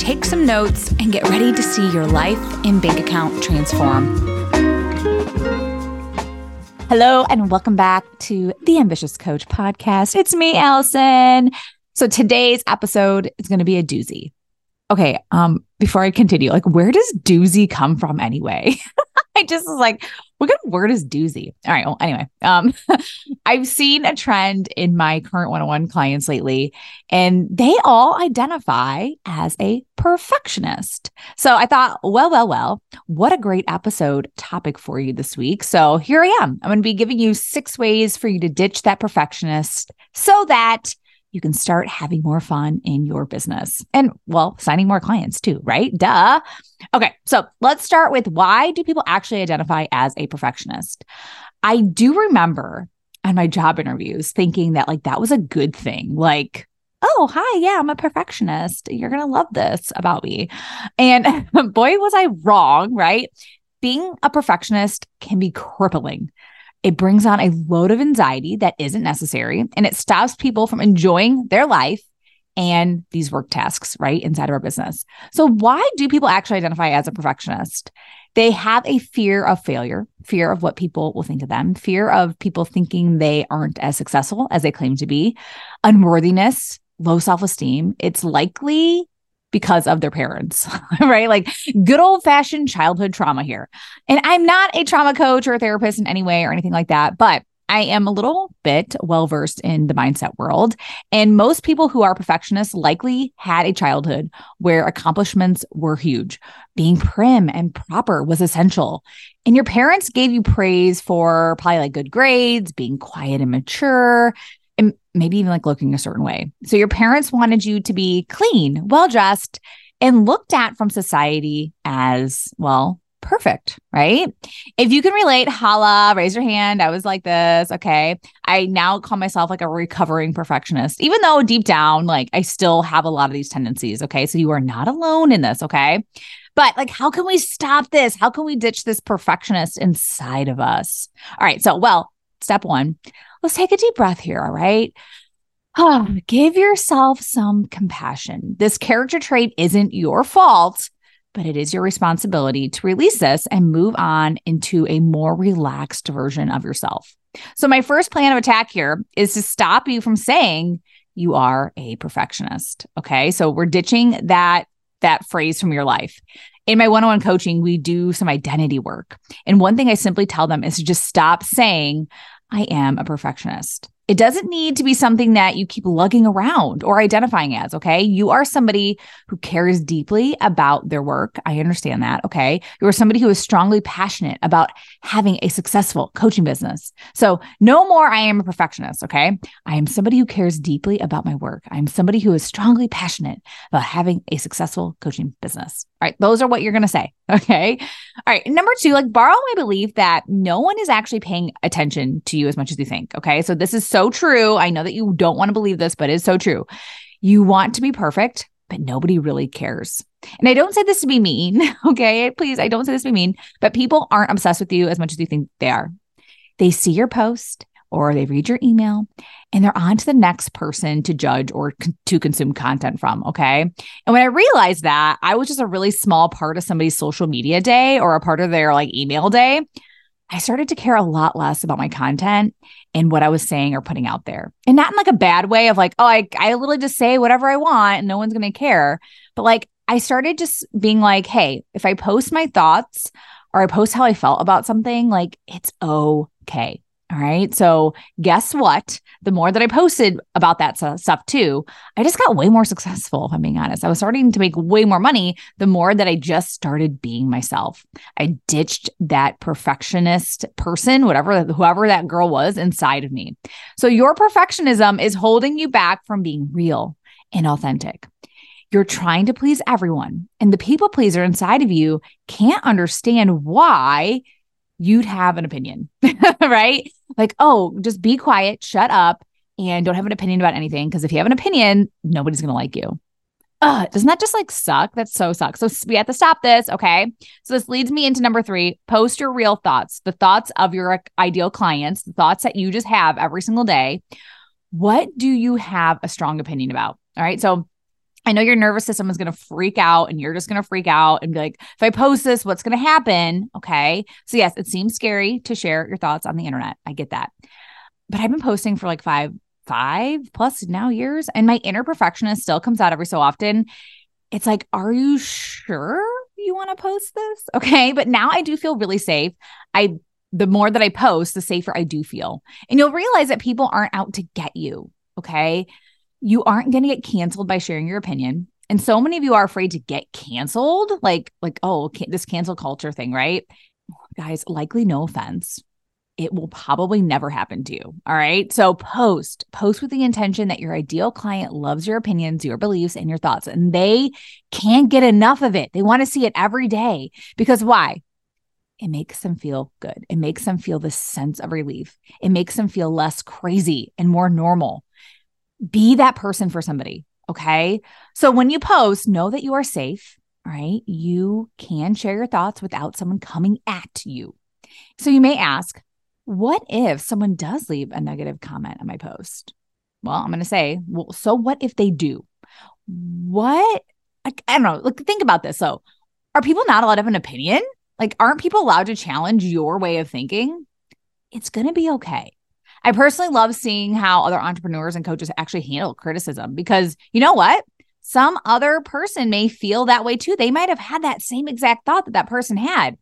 take some notes, and get ready to see your life and bank account transform. Hello, and welcome back to the Ambitious Coach podcast. It's me, Allison. So today's episode is going to be a doozy. Okay, um, before I continue, like where does doozy come from anyway? I just was like, what kind of word is doozy? All right. Well, anyway, um, I've seen a trend in my current one-on-one clients lately, and they all identify as a perfectionist. So I thought, well, well, well, what a great episode topic for you this week. So here I am. I'm going to be giving you six ways for you to ditch that perfectionist so that you can start having more fun in your business. And well signing more clients too right? Duh. Okay so let's start with why do people actually identify as a perfectionist? I do remember on my job interviews thinking that like that was a good thing. Like oh hi yeah i'm a perfectionist. You're gonna love this about me. And boy was i wrong right? Being a perfectionist can be crippling it brings on a load of anxiety that isn't necessary and it stops people from enjoying their life and these work tasks, right, inside of our business. So, why do people actually identify as a perfectionist? They have a fear of failure, fear of what people will think of them, fear of people thinking they aren't as successful as they claim to be, unworthiness, low self esteem. It's likely because of their parents, right? Like good old fashioned childhood trauma here. And I'm not a trauma coach or a therapist in any way or anything like that, but I am a little bit well versed in the mindset world. And most people who are perfectionists likely had a childhood where accomplishments were huge. Being prim and proper was essential. And your parents gave you praise for probably like good grades, being quiet and mature, maybe even like looking a certain way. So your parents wanted you to be clean, well dressed, and looked at from society as, well, perfect, right? If you can relate, holla, raise your hand. I was like this. Okay. I now call myself like a recovering perfectionist, even though deep down, like I still have a lot of these tendencies. Okay. So you are not alone in this. Okay. But like, how can we stop this? How can we ditch this perfectionist inside of us? All right. So, well, step one, let's take a deep breath here. All right. Oh, give yourself some compassion. This character trait isn't your fault, but it is your responsibility to release this and move on into a more relaxed version of yourself. So, my first plan of attack here is to stop you from saying you are a perfectionist. Okay. So, we're ditching that that phrase from your life. In my one on one coaching, we do some identity work. And one thing I simply tell them is to just stop saying, I am a perfectionist. It doesn't need to be something that you keep lugging around or identifying as, okay? You are somebody who cares deeply about their work. I understand that, okay? You are somebody who is strongly passionate about having a successful coaching business. So, no more I am a perfectionist, okay? I am somebody who cares deeply about my work. I'm somebody who is strongly passionate about having a successful coaching business. All right, those are what you're going to say, okay? All right, number 2, like borrow my belief that no one is actually paying attention to you as much as you think, okay? So this is so true. I know that you don't want to believe this, but it's so true. You want to be perfect, but nobody really cares. And I don't say this to be mean, okay? Please, I don't say this to be mean, but people aren't obsessed with you as much as you think they are. They see your post or they read your email and they're on to the next person to judge or to consume content from. Okay. And when I realized that I was just a really small part of somebody's social media day or a part of their like email day, I started to care a lot less about my content and what I was saying or putting out there. And not in like a bad way of like, oh, I, I literally just say whatever I want and no one's going to care. But like, I started just being like, hey, if I post my thoughts or I post how I felt about something, like it's okay. All right. So, guess what? The more that I posted about that stuff too, I just got way more successful, if I'm being honest. I was starting to make way more money the more that I just started being myself. I ditched that perfectionist person, whatever, whoever that girl was inside of me. So, your perfectionism is holding you back from being real and authentic. You're trying to please everyone, and the people pleaser inside of you can't understand why you'd have an opinion, right? Like, oh, just be quiet, shut up, and don't have an opinion about anything. Because if you have an opinion, nobody's going to like you. Ugh, doesn't that just like suck? That so sucks. So we have to stop this. Okay. So this leads me into number three post your real thoughts, the thoughts of your ideal clients, the thoughts that you just have every single day. What do you have a strong opinion about? All right. So I know your nervous system is going to freak out and you're just going to freak out and be like, if I post this, what's going to happen? Okay. So, yes, it seems scary to share your thoughts on the internet. I get that. But I've been posting for like five, five plus now years, and my inner perfectionist still comes out every so often. It's like, are you sure you want to post this? Okay. But now I do feel really safe. I, the more that I post, the safer I do feel. And you'll realize that people aren't out to get you. Okay you aren't going to get canceled by sharing your opinion. And so many of you are afraid to get canceled, like like oh, this cancel culture thing, right? Guys, likely no offense. It will probably never happen to you. All right. So post, post with the intention that your ideal client loves your opinions, your beliefs, and your thoughts. And they can't get enough of it. They want to see it every day. Because why? It makes them feel good. It makes them feel this sense of relief. It makes them feel less crazy and more normal be that person for somebody. Okay. So when you post, know that you are safe. Right. You can share your thoughts without someone coming at you. So you may ask, what if someone does leave a negative comment on my post? Well, I'm going to say, well, so what if they do? What? I, I don't know. Like, think about this. So, are people not allowed to have an opinion? Like, aren't people allowed to challenge your way of thinking? It's going to be okay. I personally love seeing how other entrepreneurs and coaches actually handle criticism because you know what? Some other person may feel that way too. They might have had that same exact thought that that person had.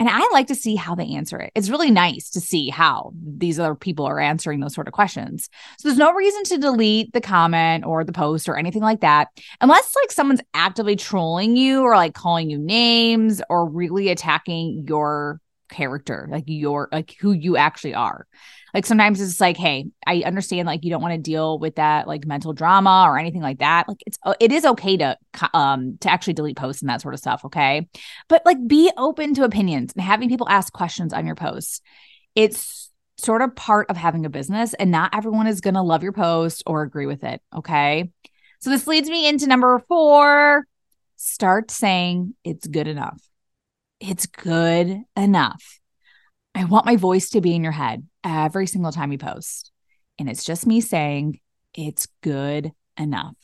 And I like to see how they answer it. It's really nice to see how these other people are answering those sort of questions. So there's no reason to delete the comment or the post or anything like that, unless like someone's actively trolling you or like calling you names or really attacking your character, like your like who you actually are. Like sometimes it's like, hey, I understand like you don't want to deal with that like mental drama or anything like that. Like it's uh, it is okay to um to actually delete posts and that sort of stuff, okay? But like be open to opinions and having people ask questions on your posts. It's sort of part of having a business and not everyone is going to love your post or agree with it, okay? So this leads me into number 4. Start saying it's good enough. It's good enough. I want my voice to be in your head every single time you post. And it's just me saying, it's good enough.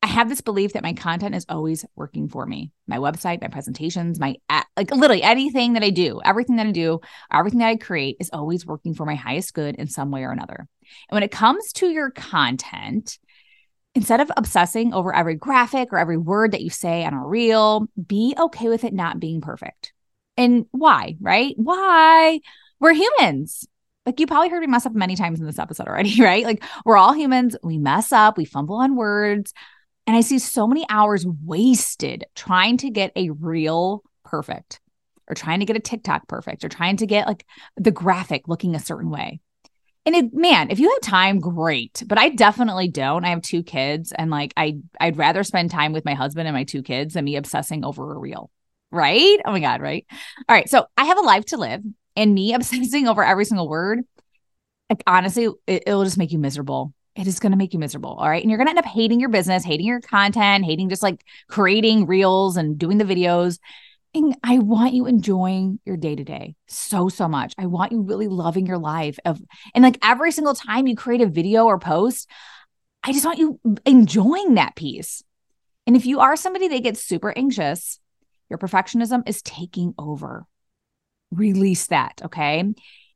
I have this belief that my content is always working for me. My website, my presentations, my like literally anything that I do, everything that I do, everything that I create is always working for my highest good in some way or another. And when it comes to your content, instead of obsessing over every graphic or every word that you say on a reel, be okay with it not being perfect. And why, right? Why? We're humans. Like you probably heard me mess up many times in this episode already, right? Like we're all humans. We mess up, we fumble on words. And I see so many hours wasted trying to get a reel perfect or trying to get a TikTok perfect or trying to get like the graphic looking a certain way. And it, man, if you have time, great. But I definitely don't. I have two kids, and like I, I'd rather spend time with my husband and my two kids than me obsessing over a reel right? Oh my God, right? All right. So I have a life to live, and me obsessing over every single word, like honestly, it, it'll just make you miserable. It is going to make you miserable. All right. And you're going to end up hating your business, hating your content, hating just like creating reels and doing the videos. And I want you enjoying your day to day so, so much. I want you really loving your life of, and like every single time you create a video or post, I just want you enjoying that piece. And if you are somebody that gets super anxious your perfectionism is taking over. Release that. Okay.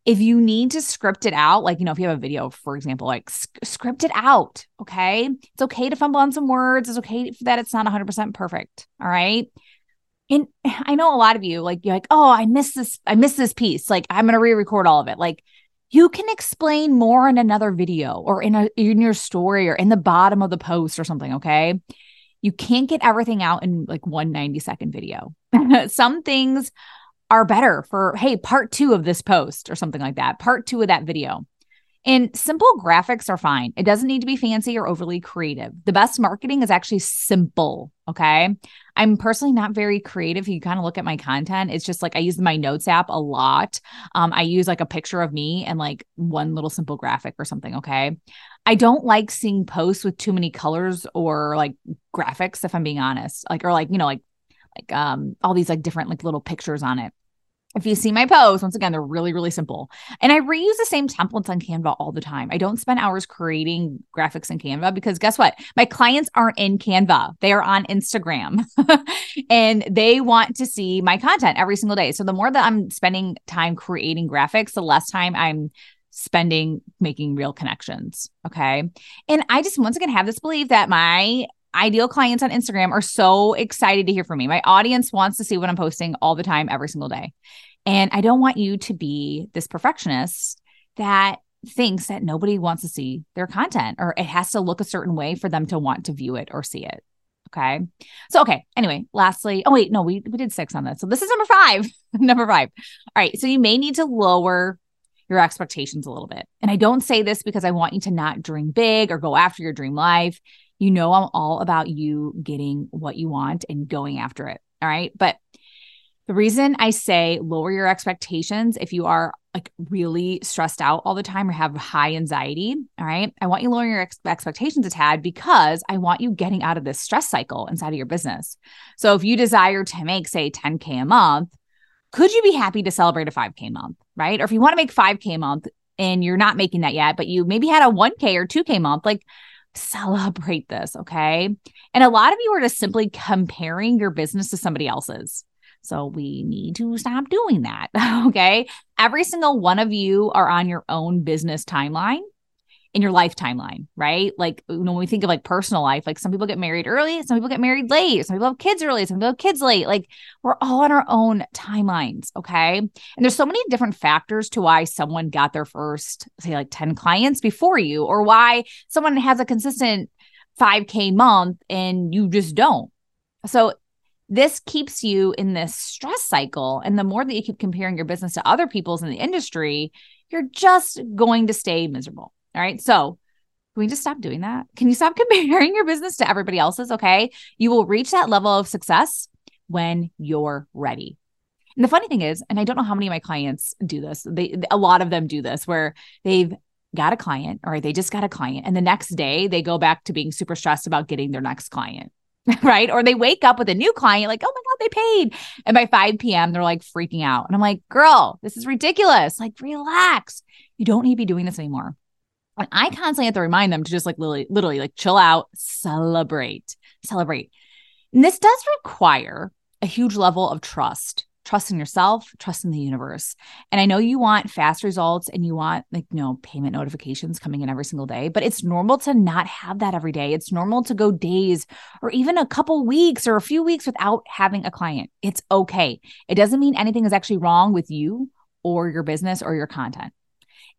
If you need to script it out, like, you know, if you have a video, for example, like script it out. Okay. It's okay to fumble on some words. It's okay that it's not 100% perfect. All right. And I know a lot of you, like, you're like, oh, I missed this. I missed this piece. Like, I'm going to re record all of it. Like, you can explain more in another video or in a in your story or in the bottom of the post or something okay you can't get everything out in like one 90 second video. Some things are better for, hey, part two of this post or something like that, part two of that video. And simple graphics are fine. It doesn't need to be fancy or overly creative. The best marketing is actually simple. Okay. I'm personally not very creative. You kind of look at my content. It's just like I use my notes app a lot. Um, I use like a picture of me and like one little simple graphic or something. Okay. I don't like seeing posts with too many colors or like graphics, if I'm being honest. Like, or like, you know, like, like um all these like different like little pictures on it if you see my posts, once again, they're really, really simple. And I reuse the same templates on Canva all the time. I don't spend hours creating graphics in Canva because guess what? My clients aren't in Canva, they are on Instagram and they want to see my content every single day. So the more that I'm spending time creating graphics, the less time I'm spending making real connections. Okay. And I just once again have this belief that my ideal clients on Instagram are so excited to hear from me. My audience wants to see what I'm posting all the time, every single day. And I don't want you to be this perfectionist that thinks that nobody wants to see their content or it has to look a certain way for them to want to view it or see it. Okay. So, okay. Anyway, lastly, oh, wait, no, we, we did six on this. So, this is number five. number five. All right. So, you may need to lower your expectations a little bit. And I don't say this because I want you to not dream big or go after your dream life. You know, I'm all about you getting what you want and going after it. All right. But the reason I say lower your expectations if you are like really stressed out all the time or have high anxiety, all right, I want you lowering your ex- expectations a tad because I want you getting out of this stress cycle inside of your business. So if you desire to make, say, 10K a month, could you be happy to celebrate a 5K month, right? Or if you want to make 5K a month and you're not making that yet, but you maybe had a 1K or 2K month, like celebrate this. Okay. And a lot of you are just simply comparing your business to somebody else's. So we need to stop doing that. Okay. Every single one of you are on your own business timeline in your life timeline, right? Like when we think of like personal life, like some people get married early, some people get married late, some people have kids early, some people have kids late. Like we're all on our own timelines, okay? And there's so many different factors to why someone got their first, say, like 10 clients before you, or why someone has a consistent 5K month and you just don't. So this keeps you in this stress cycle. And the more that you keep comparing your business to other people's in the industry, you're just going to stay miserable. All right. So can we just stop doing that? Can you stop comparing your business to everybody else's? Okay. You will reach that level of success when you're ready. And the funny thing is, and I don't know how many of my clients do this, they a lot of them do this where they've got a client or they just got a client and the next day they go back to being super stressed about getting their next client. right? Or they wake up with a new client, like, oh my God, they paid. And by 5 p.m., they're like freaking out. And I'm like, girl, this is ridiculous. Like, relax. You don't need to be doing this anymore. And I constantly have to remind them to just like literally, literally like chill out, celebrate, celebrate. And this does require a huge level of trust trust in yourself, trust in the universe. And I know you want fast results and you want like, you know, payment notifications coming in every single day, but it's normal to not have that every day. It's normal to go days or even a couple weeks or a few weeks without having a client. It's okay. It doesn't mean anything is actually wrong with you or your business or your content.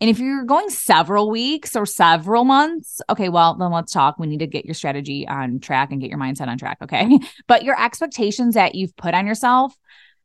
And if you're going several weeks or several months, okay, well, then let's talk. We need to get your strategy on track and get your mindset on track. Okay. But your expectations that you've put on yourself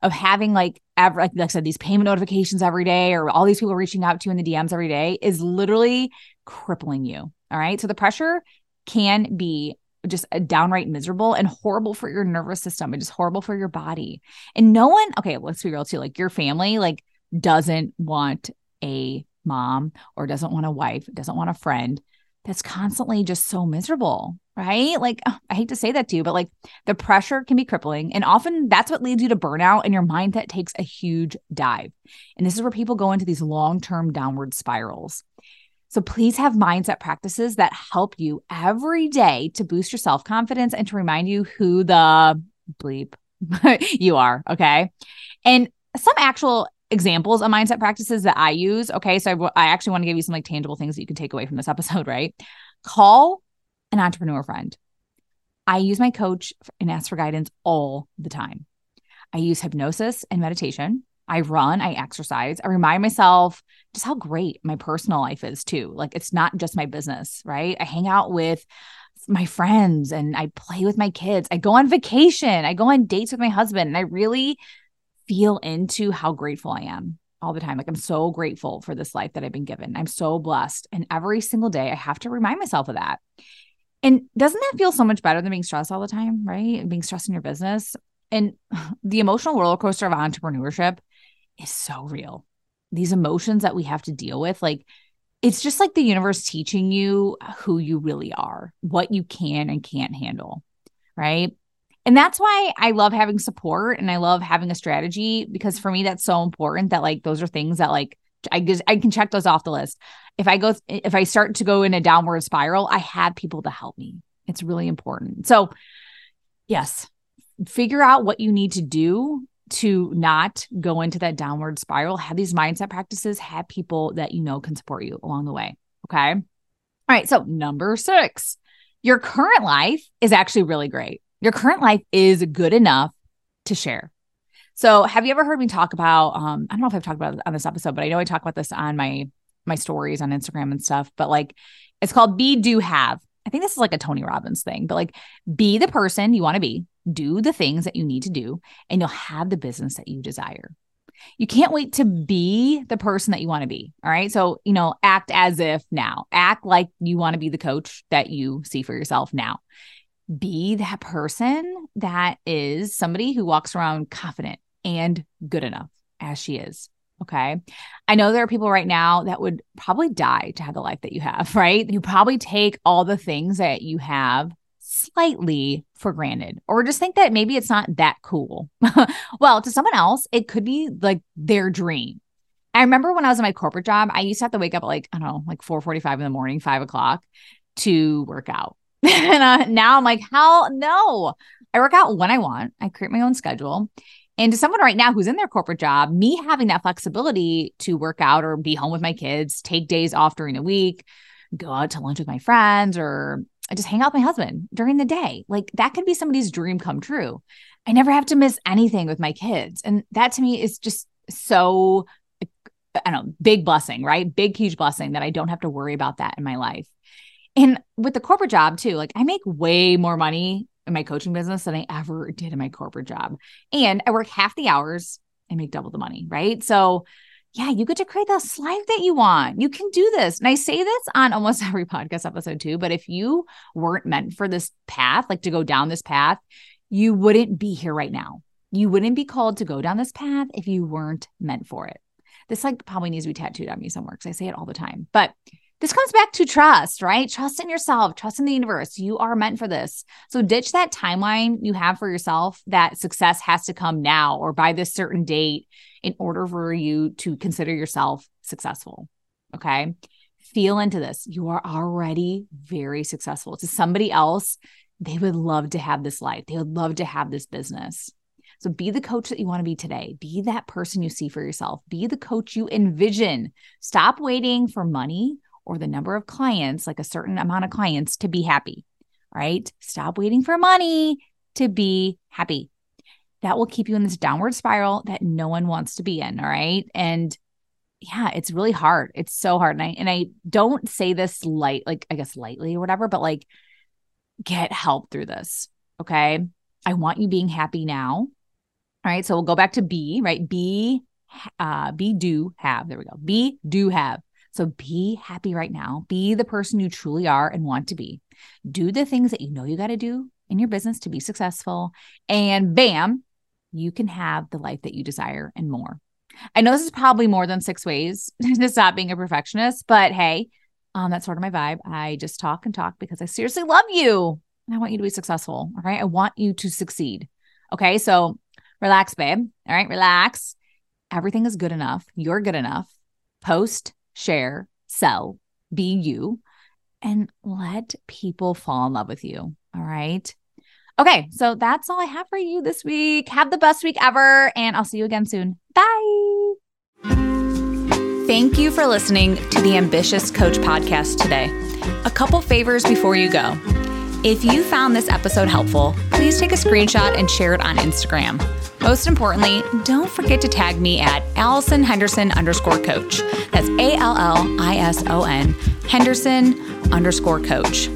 of having like every, like I said, these payment notifications every day or all these people reaching out to you in the DMs every day is literally crippling you. All right. So the pressure can be just downright miserable and horrible for your nervous system and just horrible for your body. And no one, okay, let's be real too. Like your family, like doesn't want a mom or doesn't want a wife, doesn't want a friend that's constantly just so miserable, right? Like, oh, I hate to say that to you, but like the pressure can be crippling. And often that's what leads you to burnout and your mindset takes a huge dive. And this is where people go into these long term downward spirals. So please have mindset practices that help you every day to boost your self confidence and to remind you who the bleep you are. Okay. And some actual examples of mindset practices that I use. Okay. So I, actually want to give you some like tangible things that you can take away from this episode, right? Call an entrepreneur friend. I use my coach and ask for guidance all the time. I use hypnosis and meditation. I run, I exercise. I remind myself just how great my personal life is too. Like it's not just my business, right? I hang out with my friends and I play with my kids. I go on vacation. I go on dates with my husband and I really feel into how grateful I am. all the time. Like, I'm so grateful for this life that I've been given. I'm so blessed. And every single day, I have to remind myself of that. And doesn't that feel so much better than being stressed all the time, right? Being stressed in your business. And the emotional roller coaster of entrepreneurship is so real. These emotions that we have to deal with, like, it's just like the universe teaching you who you really are, what you can and can't handle, right? And that's why I love having support and I love having a strategy because for me that's so important that like those are things that like I just I can check those off the list. If I go if I start to go in a downward spiral, I have people to help me. It's really important. So, yes, figure out what you need to do to not go into that downward spiral. Have these mindset practices, have people that you know can support you along the way. Okay. All right. So, number six, your current life is actually really great your current life is good enough to share. So, have you ever heard me talk about? Um, I don't know if I've talked about it on this episode, but I know I talk about this on my my stories on Instagram and stuff. But like, it's called Be Do Have. I think this is like a Tony Robbins thing, but like, be the person you want to be, do the things that you need to do, and you'll have the business that you desire. You can't wait to be the person that you want to be. All right. So, you know, act as if now, act like you want to be the coach that you see for yourself now be that person that is somebody who walks around confident and good enough as she is. Okay. I know there are people right now that would probably die to have the life that you have, right? You probably take all the things that you have slightly for granted or just think that maybe it's not that cool. well, to someone else, it could be like their dream. I remember when I was in my corporate job, I used to have to wake up at like, I don't know, like 4 45 in the morning, five o'clock to work out. and uh, now I'm like, how? No, I work out when I want. I create my own schedule. And to someone right now who's in their corporate job, me having that flexibility to work out or be home with my kids, take days off during the week, go out to lunch with my friends, or just hang out with my husband during the day, like that could be somebody's dream come true. I never have to miss anything with my kids. And that to me is just so, I don't know, big blessing, right? Big, huge blessing that I don't have to worry about that in my life. And with the corporate job too, like I make way more money in my coaching business than I ever did in my corporate job. And I work half the hours and make double the money, right? So yeah, you get to create the life that you want. You can do this. And I say this on almost every podcast episode too. But if you weren't meant for this path, like to go down this path, you wouldn't be here right now. You wouldn't be called to go down this path if you weren't meant for it. This like probably needs to be tattooed on me somewhere because I say it all the time. But this comes back to trust, right? Trust in yourself, trust in the universe. You are meant for this. So ditch that timeline you have for yourself that success has to come now or by this certain date in order for you to consider yourself successful. Okay. Feel into this. You are already very successful. To somebody else, they would love to have this life, they would love to have this business. So be the coach that you want to be today. Be that person you see for yourself. Be the coach you envision. Stop waiting for money or the number of clients, like a certain amount of clients, to be happy, right? Stop waiting for money to be happy. That will keep you in this downward spiral that no one wants to be in. All right. And yeah, it's really hard. It's so hard. And I and I don't say this light, like I guess lightly or whatever, but like get help through this. Okay. I want you being happy now. All right. So we'll go back to be, right? Be uh be do have. There we go. Be do have. So be happy right now. Be the person you truly are and want to be. Do the things that you know you got to do in your business to be successful. And bam, you can have the life that you desire and more. I know this is probably more than six ways to stop being a perfectionist, but hey, um, that's sort of my vibe. I just talk and talk because I seriously love you and I want you to be successful. All right. I want you to succeed. Okay. So relax, babe. All right. Relax. Everything is good enough. You're good enough. Post share, sell, be you, and let people fall in love with you. All right. Okay. So that's all I have for you this week. Have the best week ever, and I'll see you again soon. Bye. Thank you for listening to the Ambitious Coach podcast today. A couple favors before you go. If you found this episode helpful, please take a screenshot and share it on Instagram. Most importantly, don't forget to tag me at Allison Henderson underscore coach. That's A L L I S O N Henderson underscore coach.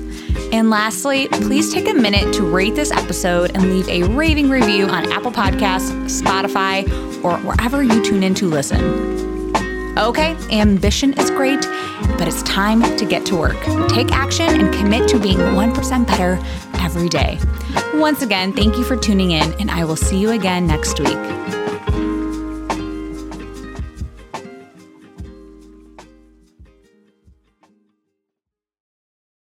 And lastly, please take a minute to rate this episode and leave a raving review on Apple Podcasts, Spotify, or wherever you tune in to listen. Okay, ambition is great, but it's time to get to work. Take action and commit to being 1% better every day. Once again, thank you for tuning in, and I will see you again next week.